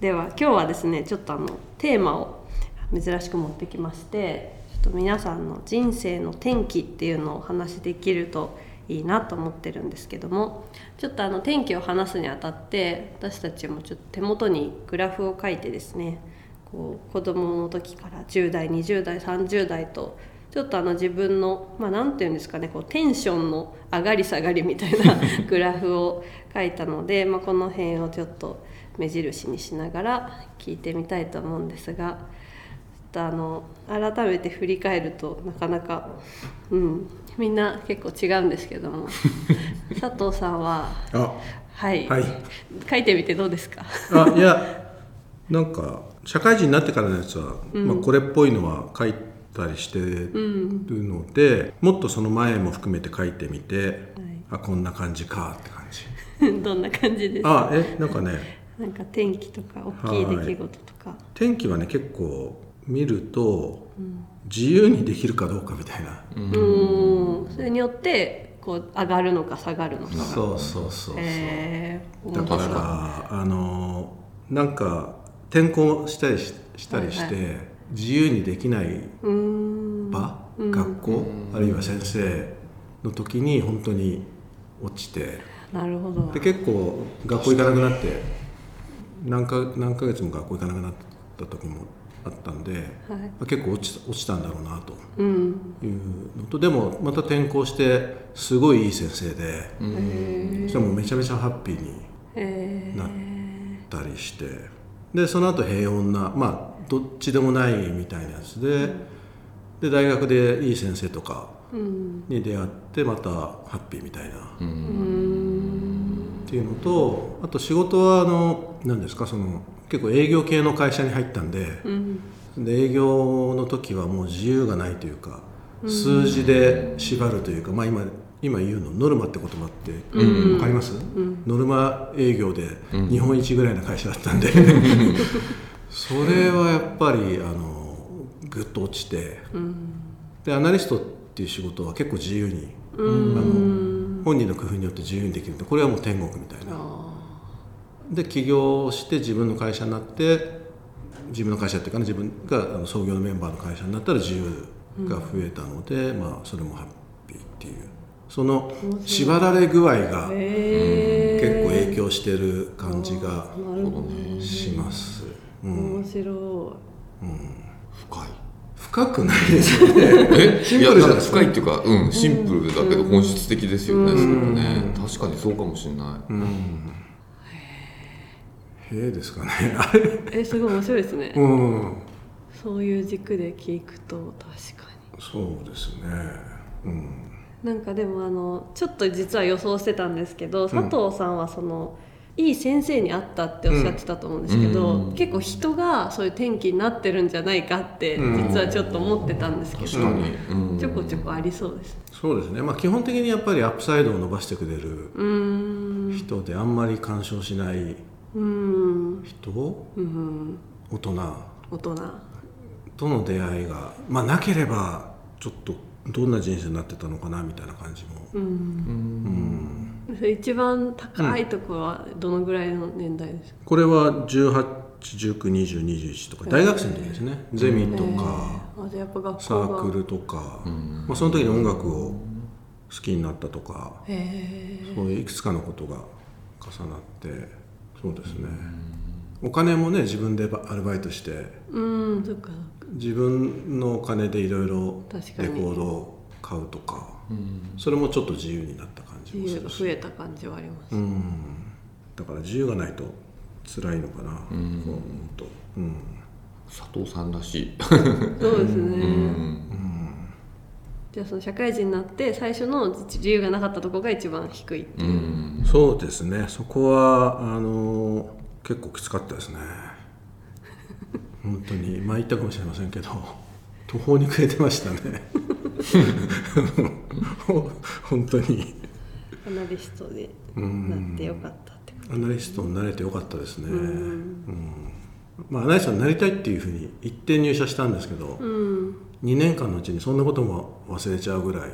では今日はですねちょっとあのテーマを珍しく持ってきましてちょっと皆さんの人生の転機っていうのをお話しできるといいなと思ってるんですけどもちょっとあの転機を話すにあたって私たちもちょっと手元にグラフを書いてですねこう子供の時から10代20代30代とちょっとあの自分のまあ何て言うんですかねこうテンションの上がり下がりみたいな グラフを書いたので、まあ、この辺をちょっと目印にしながら聞いてみたいと思うんですが。あの改めて振り返るとなかなか、うん、みんな結構違うんですけども。佐藤さんははい、はい、書いてみてどうですか？あいやなんか社会人になってからのやつは、うん、まあ、これっぽいのは書いたりしてるので、うん、もっとその前も含めて書いてみて、はい、あこんな感じかって感じ。どんな感じですか？あえなんかねなんか天気とか大きい出来事とか、はい、天気はね結構見ると、自由にできるかどうかみたいな。うん。それによってこう上がるのか下がるのか。そうそうそうそう、えー、だからあのなんか転校したりししたりして、はいはい、自由にできない場学校あるいは先生の時に本当に落ちて。なるほど。で結構学校行かなくなって何か何ヶ月も学校行かなくなった時もあったんで、はい、結構落ち落ちたんだろうなというのと、うん、でもまた転校してすごいいい先生で、うん、そしたらもうめちゃめちゃハッピーになったりしてでその後平穏なまあどっちでもないみたいなやつでうん、で大学でいい先生とかに出会ってまたハッピーみたいな。っていうのとあと仕事はあの何ですかその結構営業系の会社に入ったんでうん、で営業の時はもう自由がないというか、数字で縛るというか、まあ今、今言うのノルマって言葉って分かります、ノルマ営業で日本一ぐらいの会社だったんで。それはやっぱりあのぐっと落ちて、でアナリストっていう仕事は結構自由に、あの本人の工夫によって自由にできるこれはもう天国みたいな。で起業して自分の会社になって自分の会社っていうかね自分が創業のメンバーの会社になったら自由が増えたので、うん、まあそれもハッピーっていう。その縛られ具合が結構影響してる感じがします。うん、面白い、うん、深い深くないですよね。え？シンプルじゃ深いっていうか、うん、シンプルだけど本質的ですよね、うん、ね。確かにそうかもしれない、うん。へえ。ですかね。えすごい面白いですね。うん。そういう軸で聞くと確かに。そうですね。うん。なんかでもあのちょっと実は予想してたんですけど佐藤さんはその、うん、いい先生に会ったっておっしゃってたと思うんですけど、うん、結構人がそういう転機になってるんじゃないかって実はちょっと思ってたんですけど、うん、ちょこちょこありそうです、ね、そうですね、まあ、基本的にやっぱりアップサイドを伸ばしてくれる人であんまり干渉しない人、うん、大人。大人。との出会いが、まあ、なければちょっとどんな人生になってたのかなみたいな感じも、うん。うん、一番高いところはどのぐらいの年代ですか、これは18192021とか大学生の時ですね、ゼミとかサークルとか、まあ、その時に音楽を好きになったとかそういういくつかのことが重なってそうですね、お金もね自分でアルバイトしてうんそっか自分のお金でいろいろレコードを買うとかそれもちょっと自由になった感じもする増えた感じはあります、うん、だから自由がないと辛いのかな、うん、こう思うと、うん、佐藤さんらしい。そうですね、うん。じゃあその社会人になって最初の自由がなかったところが一番低いっていう、うん、そうですね。そこはあの結構きつかったですね。本当にまあ言ったかもしれませんけど。途方に暮れてましたね。本当にアナリストでなってよかったってこと、ね、アナリストになれてよかったですね、うん、まあアナリストになりたいっていうふうに一点入社したんですけど、うん。2年間のうちにそんなことも忘れちゃうぐらい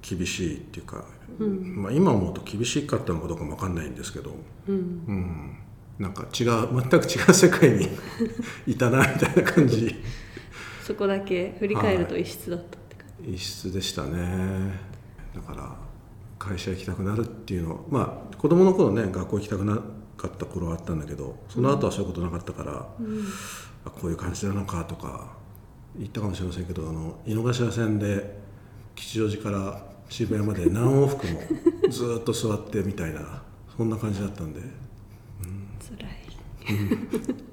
厳しいっていうか、えー、まあ、今思うと厳しかったのかどうかも分かんないんですけど、うん、うん、なんか違う全く違う世界に いたなみたいな感じ。そこだけ振り返ると異質だったって感異質でしたね。だから会社行きたくなるっていうのはまあ子供の頃ね学校行きたくなかった頃はあったんだけどその後はそういうことなかったから、あこういう感じなのかとか言ったかもしれませんけどあの井の頭線で吉祥寺から渋谷まで何往復もずーっと座ってみたいなそんな感じだったんで。じ辛い。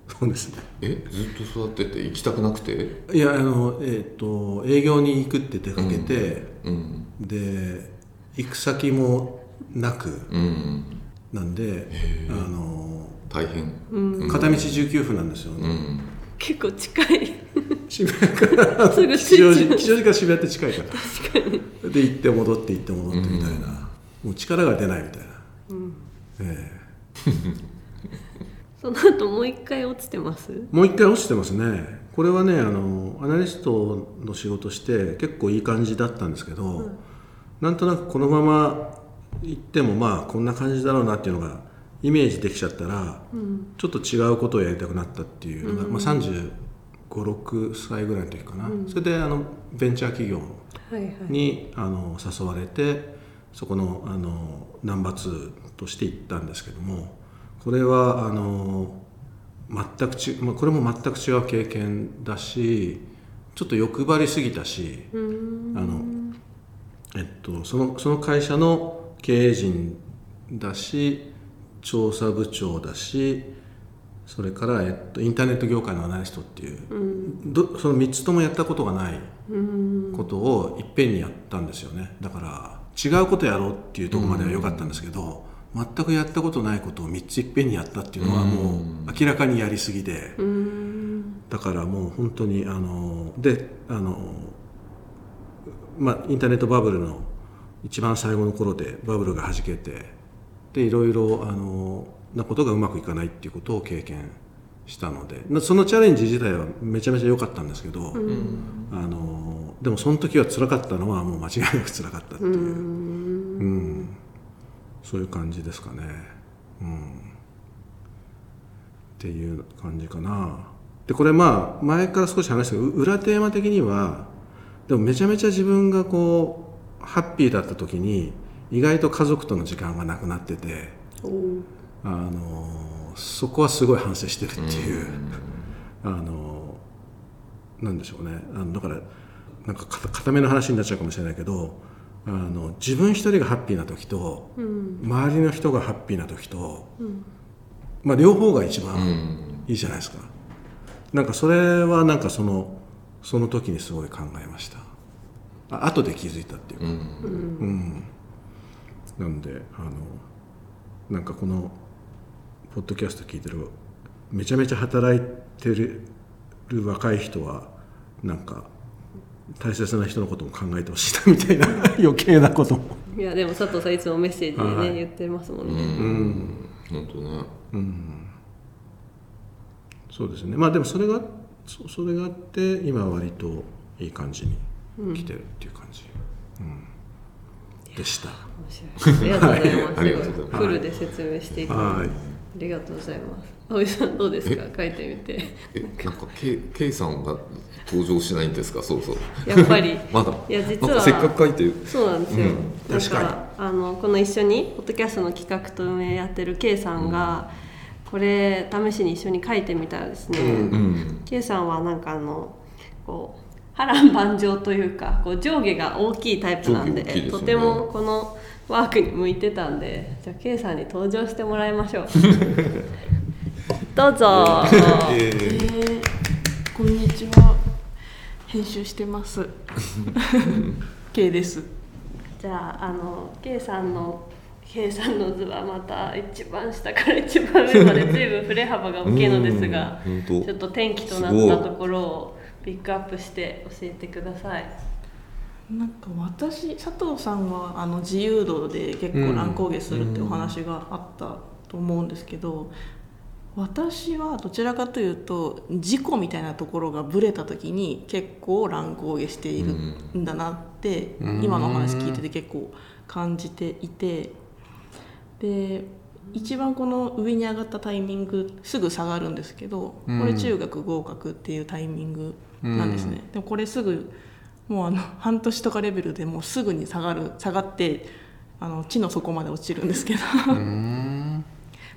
そうですね。えずっと座ってて行きたくなくて？いやあのえっ、と営業に行くって出かけて、うん。で行く先もなくうん。なんであの大変。片道19分なんですよね、うん。結構近い。渋谷から すぐ吉祥寺吉祥寺から渋谷って近いから。で行って戻って行って戻ってみたいな、もう力が出ないみたいな、え その後もう一回落ちてます？えもう一回落ちてますね。これはねあのアナリストの仕事して結構いい感じだったんですけど、なんとなくこのまま行ってもまあこんな感じだろうなっていうのがイメージできちゃったら、ちょっと違うことをやりたくなったっていうのが、まあ、3 5 6歳ぐらいの時かな、それであのベンチャー企業はいはい。にあの誘われてそこのあのナンバー2として行ったんですけどもこれはあの全くち、まあ、これも全く違う経験だしちょっと欲張りすぎたしあの、えっと、そのその会社の経営陣だし調査部長だしそれから、えっと、インターネット業界のアナリストっていう、どその3つともやったことがないことをいっぺんにやったんですよね。だから違うことやろうっていうところまでは良かったんですけど、全くやったことないことを3ついっぺんにやったっていうのはもう明らかにやりすぎで、だからもう本当にあのであのまあインターネットバブルの一番最後の頃でバブルがはじけてでいろいろあのなことがうまくいかないっていうことを経験したのでなそのチャレンジ自体はめちゃめちゃ良かったんですけど、あのでもその時は辛かったのはもう間違いなく辛かったっていう。うん。そういう感じですかね。うん。っていう感じかな。でこれまあ前から少し話したけどう裏テーマ的にはでもめちゃめちゃ自分がこうハッピーだった時に意外と家族との時間がなくなっててあのそこはすごい反省してるっていう、あのなんでしょうね。あのだからなんかか固めの話になっちゃうかもしれないけどあの自分一人がハッピーな時と、周りの人がハッピーな時と、まあ、両方が一番いいじゃないですか、なんかそれはなんかそのその時にすごい考えました。あ後で気づいたっていうか、うん。なんであのなんかこのポッドキャスト聞いてるめちゃめちゃ働いてる若い人はなんか大切な人のことも考えてほしいなみたいな 余計なこと。もいやでも佐藤さんいつもメッセージでね、はい。言ってますもんね、本当ね。そうですね。まあでもそれがそそれがあって今は割といい感じに来てるっていう感じ、うん。でした。面白い ありがとうございます、ありがとうございます。フルで説明していただいて、はい。ありがとうございます。葵さんどうですか？書いてみて。え？なんか K, K さんが登場しないんですか？そうそう。やっぱり。まだ。いや実は。せっかく書いて。そうなんですよ、うん。確かに。かあのこの一緒にポッドキャストの企画と運営やってる K さんが、これ試しに一緒に書いてみたらですね、うん。うん K さんはなんかあのこう波乱万丈というかこう上下が大きいタイプなんでね。とてもこのワークに向いてたんでじゃあ K さんに登場してもらいましょう。どうぞ。ええー、こんにちは。編集してます。K です。じゃああの K さんのさんの図はまた一番下から一番上まで随分振れ幅が大きいのですがちょっと転機となったところをピックアップして教えてください。なんか私佐藤さんはあの自由度で結構乱高下するってお話があったと思うんですけど、私はどちらかというと事故みたいなところがブレた時に結構乱高下しているんだなって、今のお話聞いてて結構感じていてで一番この上に上がったタイミングすぐ下がるんですけどこれ中学合格っていうタイミングなんですね、でもこれすぐもうあの半年とかレベルでもうすぐに下がる下がってあの地の底まで落ちるんですけど。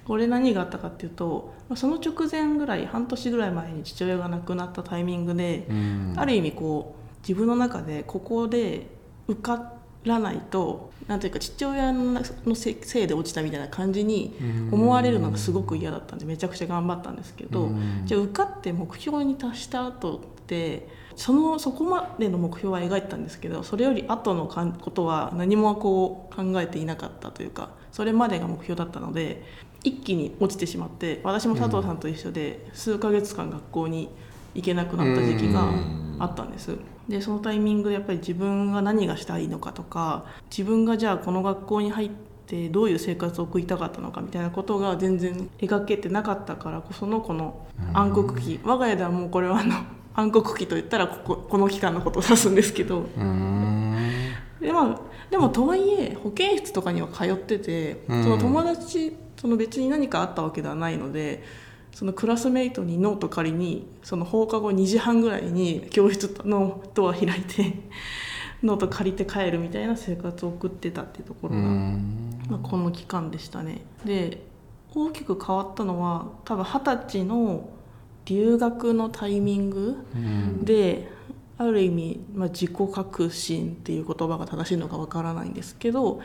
これ何があったかっていうとその直前ぐらい半年ぐらい前に父親が亡くなったタイミングである意味こう自分の中でここで受からないとなんていうか父親のせいで落ちたみたいな感じに思われるのがすごく嫌だったんでめちゃくちゃ頑張ったんですけどじゃあ受かって目標に達した後ってそのそこまでの目標は描いてたんですけどそれより後のかんことは何もこう考えていなかったというかそれまでが目標だったので一気に落ちてしまって私も佐藤さんと一緒で数ヶ月間学校に行けなくなった時期があったんです。でそのタイミングでやっぱり自分が何がしたいのかとか自分がじゃあこの学校に入ってどういう生活を送りたかったのかみたいなことが全然描けてなかったからこそのこの暗黒期。我が家ではもうこれはあの 暗黒期といったらこここの期間のことを指すんですけど。で,、まあ、でもとはいえ保健室とかには通っててその友達その別に何かあったわけではないのでそのクラスメイトにノート借りにその放課後2時半ぐらいに教室のドア開いて ノート借りて帰るみたいな生活を送ってたっていうところが、まあ、この期間でしたね。で大きく変わったのは多分二十歳の留学のタイミングで、ある意味、まあ、自己革新っていう言葉が正しいのかわからないんですけど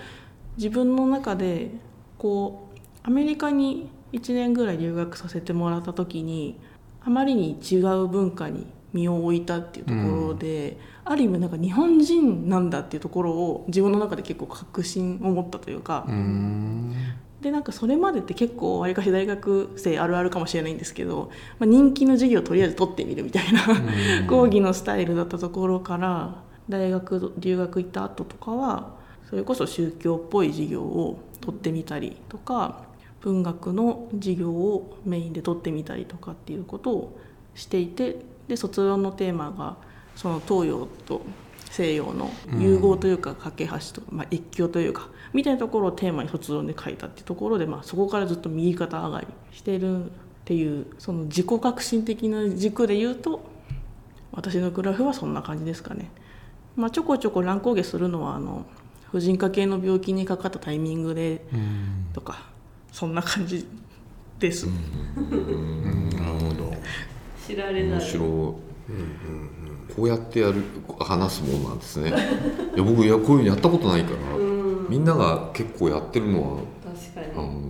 自分の中でこうアメリカに1年ぐらい留学させてもらった時にあまりに違う文化に身を置いたっていうところで、うん、ある意味なんか日本人なんだっていうところを自分の中で結構確信を持ったというか、うでなんかそれまでって結構わりかし大学生あるあるかもしれないんですけど、まあ、人気の授業をとりあえず取ってみるみたいな講義のスタイルだったところから大学留学行った後とかはそれこそ宗教っぽい授業を取ってみたりとか文学の授業をメインで取ってみたりとかっていうことをしていてで卒論のテーマがその東洋と西洋の融合というか架け橋と、まあ、越境というかみたいなところをテーマに卒論で書いたっていうところで、まあ、そこからずっと右肩上がりしてるっていうその自己革新的な軸で言うと私のグラフはそんな感じですかね。まあ、ちょこちょこ乱高下するのはあの婦人科系の病気にかかったタイミングでとか、そんな感じです。なるほど。知られない面白い、うんうんこうやってやる話すもんなんですね。いや僕いやこういうのやったことないから、みんなが結構やってるのは確かに。あの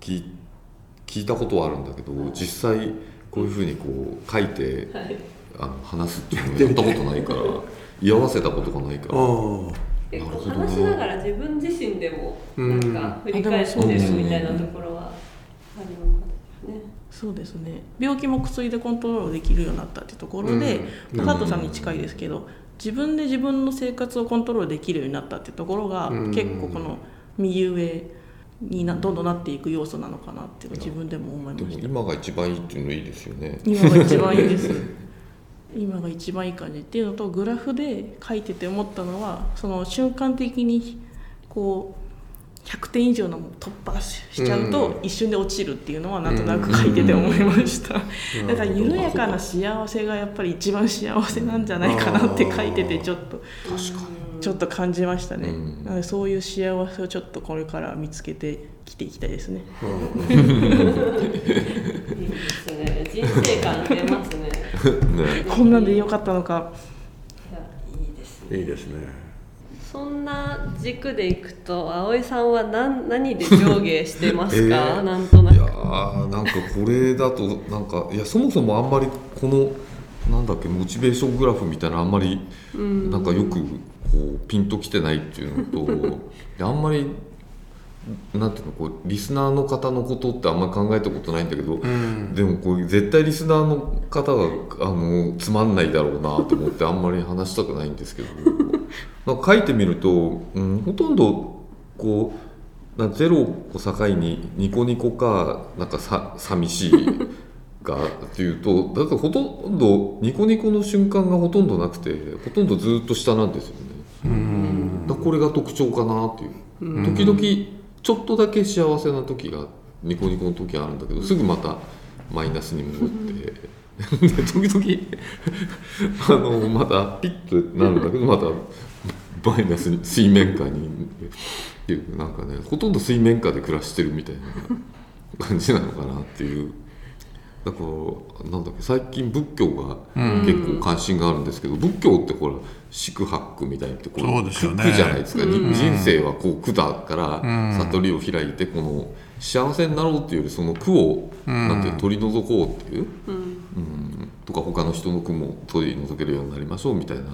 聞聞いたことはあるんだけど、実際こういうふうにこう書いて、はい、あの話すっていうのをやったことないから居合わせたことがないから。結構話しながら自分自身でもなんか振り返ってるみたいなところはありますね。そうですね。病気も薬でコントロールできるようになったっていうところで、うん、佐藤さんに近いですけど自分で自分の生活をコントロールできるようになったっていうところが、うん、結構この右上になどんどんなっていく要素なのかなっていうの自分でも思いました。今が一番いいっていうのいいですよね。今が一番いいです 今が一番いい感じっていうのとグラフで書いてて思ったのはその瞬間的にこう100点以上の突破しちゃうと一瞬で落ちるっていうのはなんとなく書いてて思いました。だから緩やかな幸せがやっぱり一番幸せなんじゃないかなって書いててちょっとちょっと感じましたね。なのでそういう幸せをちょっとこれから見つけてきていきたいですね。いいですね。人生観出ますこんなんでよかったのか。いいですね。いいですね。そんな軸でいくと葵さんは何何で上下してますか、えー、なんとなく。いやなんかこれだとなんかいやそもそもあんまりこのなんだっけモチベーショングラフみたいなあんまりなんかよくこうピンときてないっていうのと あんまりなんていうのこうリスナーの方のことってあんまり考えたことないんだけど、うん、でもこう絶対リスナーの方があのつまんないだろうなと思ってあんまり話したくないんですけど なんか書いてみると、うん、ほとんどこうなゼロを境にニコニコかなんかさ寂しいかっていうとだからほとんどニコニコの瞬間がほとんどなくてほとんどずっと下なんですよね。だこれが特徴かなっていう。時々ちょっとだけ幸せな時がニコニコの時あるんだけどすぐまたマイナスに戻って。で時々あのまたピッとなるんだけど またマイナスに水面下にっていうなんかねほとんど水面下で暮らしてるみたいな感じなのかなっていう。だからなんだっけ最近仏教が結構関心があるんですけど、仏教ってほら四苦八苦みたいってこそうですよね。苦じゃないですか、にうん。人生はこう苦だから、うん。悟りを開いてこの幸せになろうっていうよりその苦を、うん。なんて取り除こうっていう、うん。うん、とか他の人の苦も取り除けるようになりましょうみたいな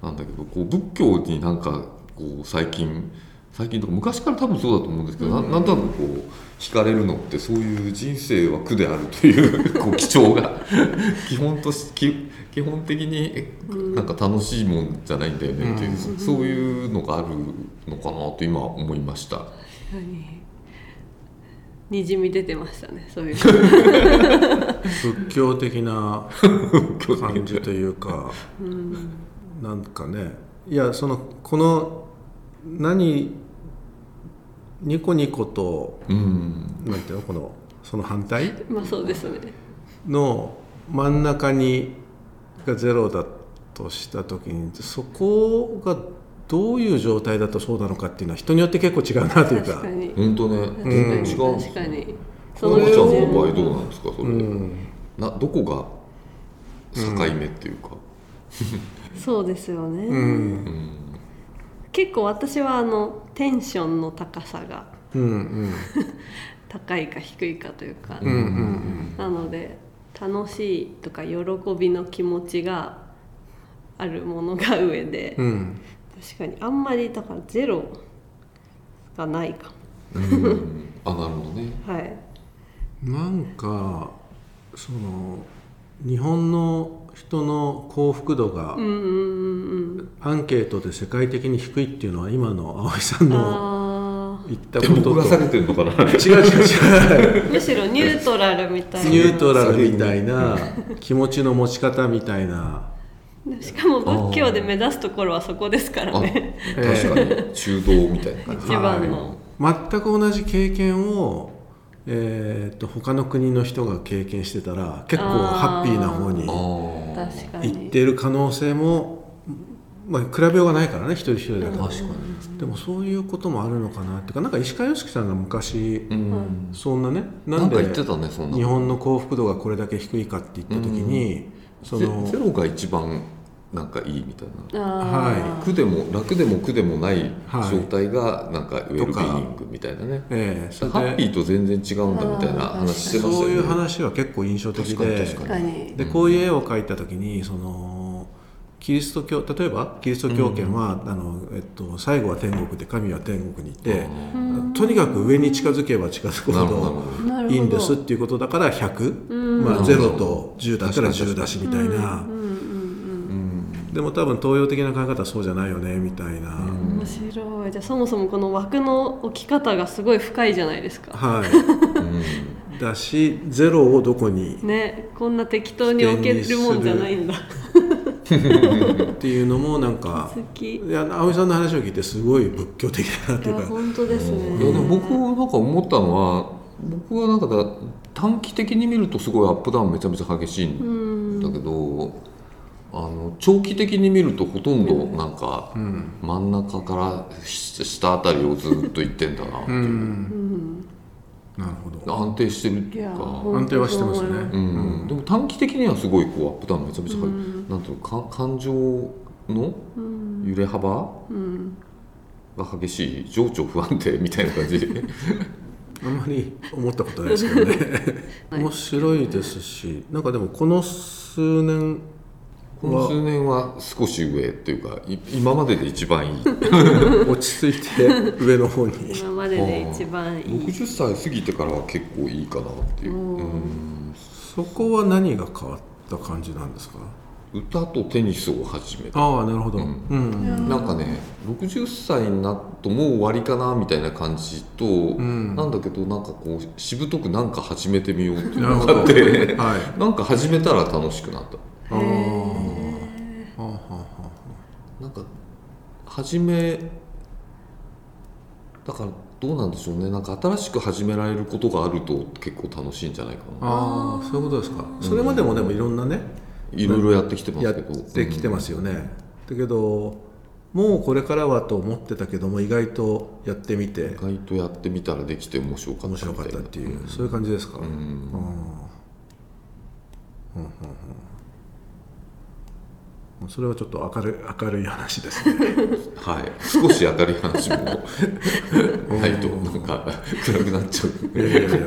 なんだけどこう仏教になんかこう最近最近とか昔から多分そうだと思うんですけど、ななんとなくこう惹かれるのってそういう人生は苦であるという こう基調が。基本とし基基本的にえなんか楽しいもんじゃないんだよねっていう、そういうのがあるのかなと今思いました。はい。にじみ出てましたねそういう。仏教的な感じというか、なんかね。いやそのこの何ニコニコとうん。なんていうの？このその反対？まあそうですね。の真ん中にがゼロだとした時にそこがどういう状態だとそうなのかっていうのは人によって結構違うなというか。確かに。本当ね。全然に。違うん。です確かに。そのちゃんの場合うどうなんですかそれ。で、うん。などこが境目っていうか、そうですよね、うん。うん結構私はあのテンションの高さがうんうん。高いか低いかというか、うんうんなので楽しいとか喜びの気持ちがあるものが上で、うん。確かにあんまりだからゼロがないかうんあなるほどね。もはい。なんかその日本の人の幸福度がうんうんうんうん。アンケートで世界的に低いっていうのは今の葵さんのあ言ったでことと。僕が下げてるのかな？違う違う違う。ーむしろニュートラルみたいな。ニュートラルみたいな気持ちの持ち方みたいな。しかも仏教で目指すところはそこですからあね確かに。中道みたいな感じ。一番の、全く同じ経験を、えー、と他の国の人が経験してたら結構ハッピーな方に行っにてる可能性も、まあ、比べようがないからね一人一人だから確かでもそういうこともあるのかなっていうかなんか石川良樹さんが昔にうん。そんなねななんで言ってたねそんな。日本の幸福度がこれだけ低いかって言った時に、そゼのゼロが一番なんかいいみたいな。あー。苦でも楽でも苦でもないはい。状態がなんかウェルビーイングみたいなね、ええハッピでーと全然違うんだみたいな話してましたよね。そういう話は結構印象的確かにで確確かに。でこういう絵を描いた時にそのキリスト教例えばキリスト教圏は、あのえっと、最後は天国で神は天国にいて、とにかく上に近づけば近づくほどいいんですっていうことだから100、まあ、0と10だったら10だしみたいな、でも多分東洋的な考え方はそうじゃないよねみたいな、面白い。じゃあそもそもこの枠の置き方がすごい深いじゃないですか。はい、だし0をどこに ねこんな適当に置けるもんじゃないんだ。っていうのもなんか好き。いいや葵さんの話を聞いてすごい仏教的だなといやうか。本当ですいやねでも僕なんか思ったのは僕はなんかだ短期的に見るとすごいアップダウンめちゃめちゃ激しいんだけど、あの長期的に見るとほとんどなんか真ん中からし下あたりをずっと行ってんだなっていう、なるほど。安定してるっていうか。安定はしてますね。うん。でも短期的にはすごいこうアップダウンめちゃめちゃ激しい、なん。ていうのか感情の揺れ幅が激しい情緒不安定みたいな感じ。あんまり思ったことないですけどね。面白いですしなんかでもこの数年この数年は少し上っていうかい今までで一番いい。落ち着いて上の方に。今までで一番いい。60歳過ぎてからは結構いいかなっていう、うん。そこは何が変わった感じなんですか？歌とテニスを始めた。ああなるほど。うん、なんかね60歳になっともう終わりかなみたいな感じと、なんだけどなんかこうしぶとくなんか始めてみようっていうのがあってはい。なんか始めたら楽しくなった。ああはあはあはなんか始めだからどうなんでしょうね。なんか新しく始められることがあると結構楽しいんじゃないかな。ああそういうことですか、それまでもでもいろんなねいろいろやってきてますやっけどてきてますよね、だけどもうこれからはと思ってたけども意外とやってみて。意外とやってみたらできて面白かった面白かったっていう、そういう感じですか、うん。うんうんうんそれはちょっと明るい明るい話ですね。はい。少し明るい話もないとなんか暗くなっちゃう。いやいやいやいや。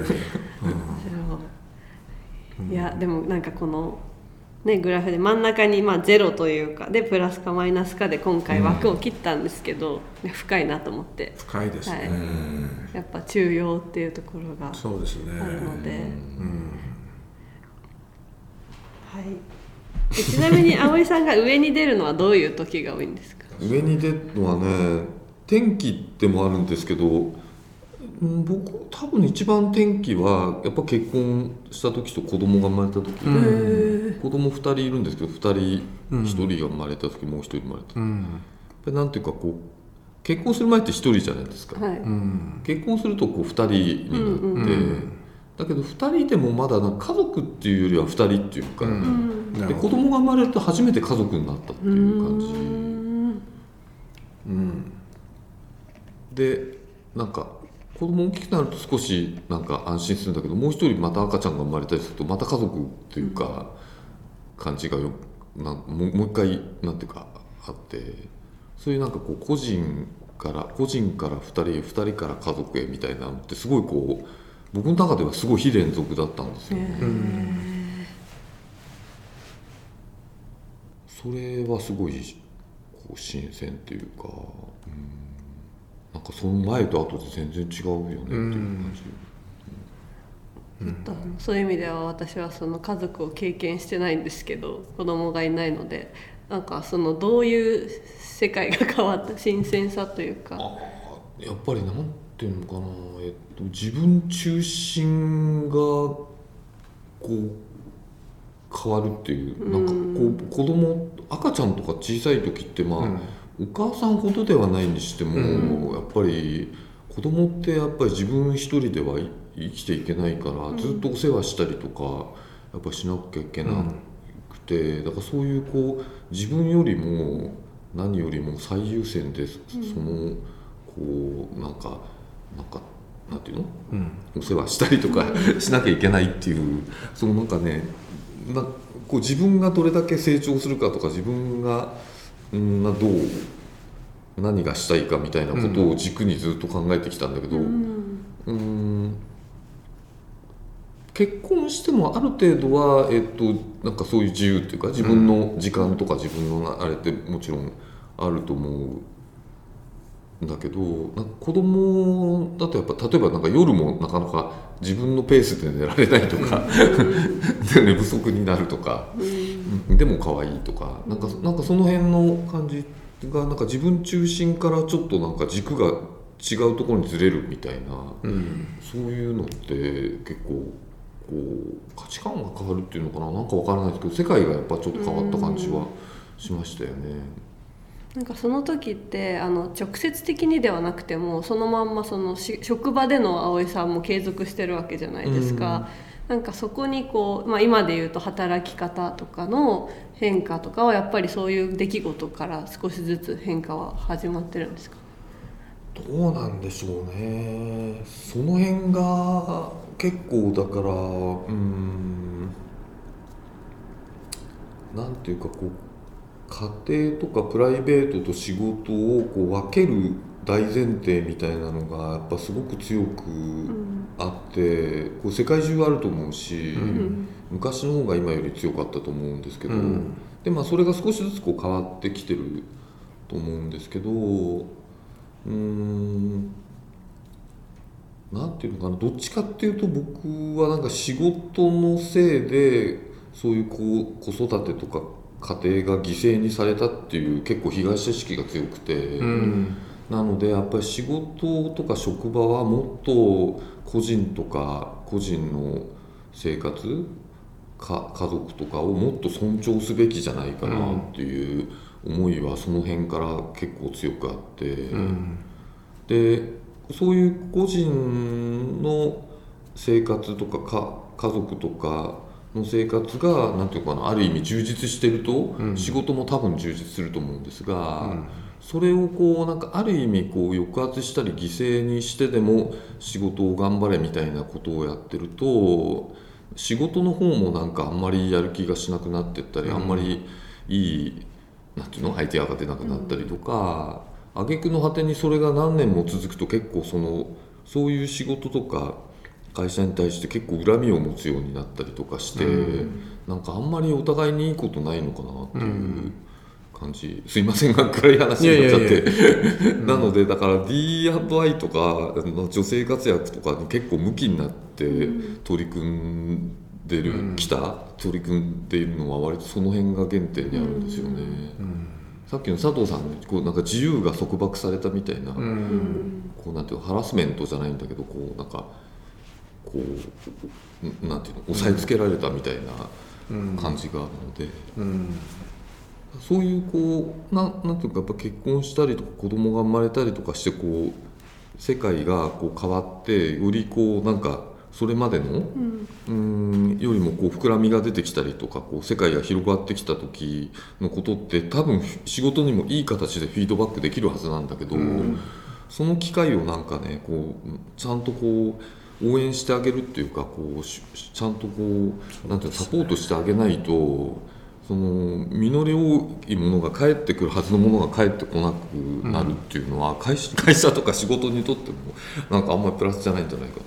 い。やでもなんかこのねグラフで真ん中にまあゼロというかでプラスかマイナスかで今回枠を切ったんですけど、深いなと思って。深いですね、やっぱ中庸っていうところがそうですね。あるので、うん。はい。えちなみに葵さんが上に出るのはどういう時が多いんですか？上に出るのはね天気でもあるんですけどうん僕多分一番天気はやっぱ結婚した時と子供が生まれた時、子供2人いるんですけど2人、1人が生まれた時もう1人生まれた、うん。なんていうかこう結婚する前って1人じゃないですか、はい、うん。結婚するとこう2人になって、うんうんだけど2人でもまだ家族っていうよりは2人っていうか、うん。で子供が生まれると初めて家族になったっていう感じ。うん。うん。でなんか子供大きくなると少しなんか安心するんだけどもう一人また赤ちゃんが生まれたりするとまた家族っていうか感じがよなんもうもう一回なんていうかあってそういうなんかこう個人から個人から2人へ2人から家族へみたいなのってすごいこう僕の中ではすごい非連続だったんですよ。ね。それはすごいこう新鮮っていうか、うん、なんかその前と後で全然違うよねっていう感じ、ちょっとあのそういう意味では私はその家族を経験してないんですけど子供がいないのでなんかそのどういう世界が変わった新鮮さというか。やっぱりなんていうのかな、えっと、自分中心がこう変わるっていうなんかこう子供赤ちゃんとか小さい時ってまあ、お母さんほどではないにしても、やっぱり子供ってやっぱり自分一人では生きていけないから、ずっとお世話したりとかやっぱりしなきゃいけなくて、だからそういうこう自分よりも何よりも最優先でそのこうなんかなんかなんていうの？うん。お世話したりとか しなきゃいけないっていう。そのなんかねなこう自分がどれだけ成長するかとか自分がうんなどう何がしたいかみたいなことを軸にずっと考えてきたんだけど、うん。結婚してもある程度は、えっと、なんかそういう自由っていうか自分の時間とか自分のあれってもちろんあると思う。んだけどなんか子供だとやっぱ例えばなんか夜もなかなか自分のペースで寝られないとかで 寝不足になるとか、うんでも可愛いとかなんかなんかその辺の感じがなんか自分中心からちょっとなんか軸が違うところにずれるみたいな。うんそういうのって結構こう価値観が変わるっていうのかななんかわからないですけど世界がやっぱちょっと変わった感じはしましたよね。なんかその時ってあの直接的にではなくてもそのまんまそのし職場での葵さんも継続してるわけじゃないですか。なんかそこにこう、まあ、今で言うと働き方とかの変化とかはやっぱりそういう出来事から少しずつ変化は始まってるんですか？どうなんでしょうね。その辺が結構だからうんなんていうかこう家庭とかプライベートと仕事をこう分ける大前提みたいなのがやっぱすごく強くあって、こう世界中あると思うし、昔の方が今より強かったと思うんですけど、うん。でまあそれが少しずつこう変わってきてると思うんですけどうーんなんていうのかなどっちかっていうと僕はなんか仕事のせいでそういうこう子育てとか家庭が犠牲にされたっていう結構被害者意識が強くて。うんなのでやっぱり仕事とか職場はもっと個人とか個人の生活か家族とかをもっと尊重すべきじゃないかなっていう思いはその辺から結構強くあって、うんでそういう個人の生活とかか家族とかの生活がなんていうかなある意味充実してると、うん。仕事も多分充実すると思うんですが、うん。それをこうなんかある意味こう抑圧したり犠牲にしてでも仕事を頑張れみたいなことをやってると仕事の方もなんかあんまりやる気がしなくなってったり、うん。あんまりいいなんていうのアイデアが出なくなったりとか、挙句の果てにそれが何年も続くと結構そのそういう仕事とか会社に対して結構恨みを持つようになったりとかして、なんかあんまりお互いにいいことないのかなっていう感じ、すいませんが暗い話になっちゃって。なのでだから D&I とかの女性活躍とかに結構向きになって取り組んでる、うん。きた取り組んでいるのは割とその辺が原点にあるんですよね。うん。さっきの佐藤さんのこうなんか自由が束縛されたみたいな、うん。こうなんていうのハラスメントじゃないんだけどこうなんかこうなんていうの押さえつけられたみたいうん。な感じがあるので、うん。そういうこうなんなんていうかやっぱ結婚したりとか子供が生まれたりとかしてこう世界がこう変わってよりこうなんかそれまでのうん。うんよりもこう膨らみが出てきたりとかこう世界が広がってきた時のことって多分仕事にもいい形でフィードバックできるはずなんだけど、うん。その機会をなんかねこうちゃんとこう応援してあげるっていうかこうしちゃんとこうなんていうのサポートしてあげないとその実り多いものが返ってくるはずのものが返ってこなくなるっていうのは、会社 会社とか仕事にとってもなんかあんまりプラスじゃないんじゃないか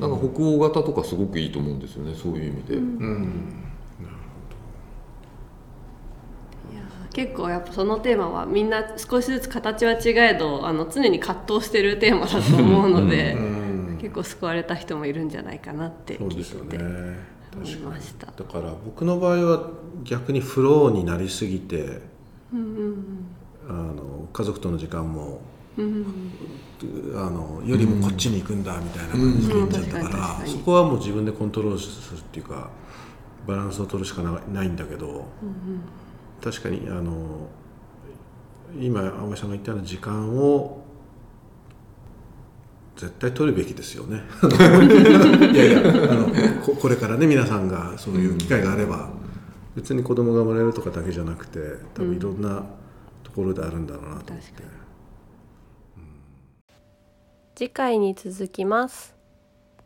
な。なんか北欧型とかすごくいいと思うんですよねそういう意味で。うん。いやー結構やっぱそのテーマはみんな少しずつ形は違えどあの常に葛藤してるテーマだと思うので、うん結構救われた人もいるんじゃないかなってそう聞いですよね。てて思いました。だから僕の場合は逆にフローになりすぎてうんあの家族との時間もうんうんあのよりもこっちに行くんだみたいな感じで言っちゃったからにそこはもう自分でコントロールするっていうかバランスを取るしかなないんだけど確かにあの今青江さんが言ったような時間を絶対取るべきですよね。いやいやあのここれからね皆さんがそういう機会があれば別に子供が生まれるとかだけじゃなくて多分いろんなところであるんだろうなと思って。確か次回に続きます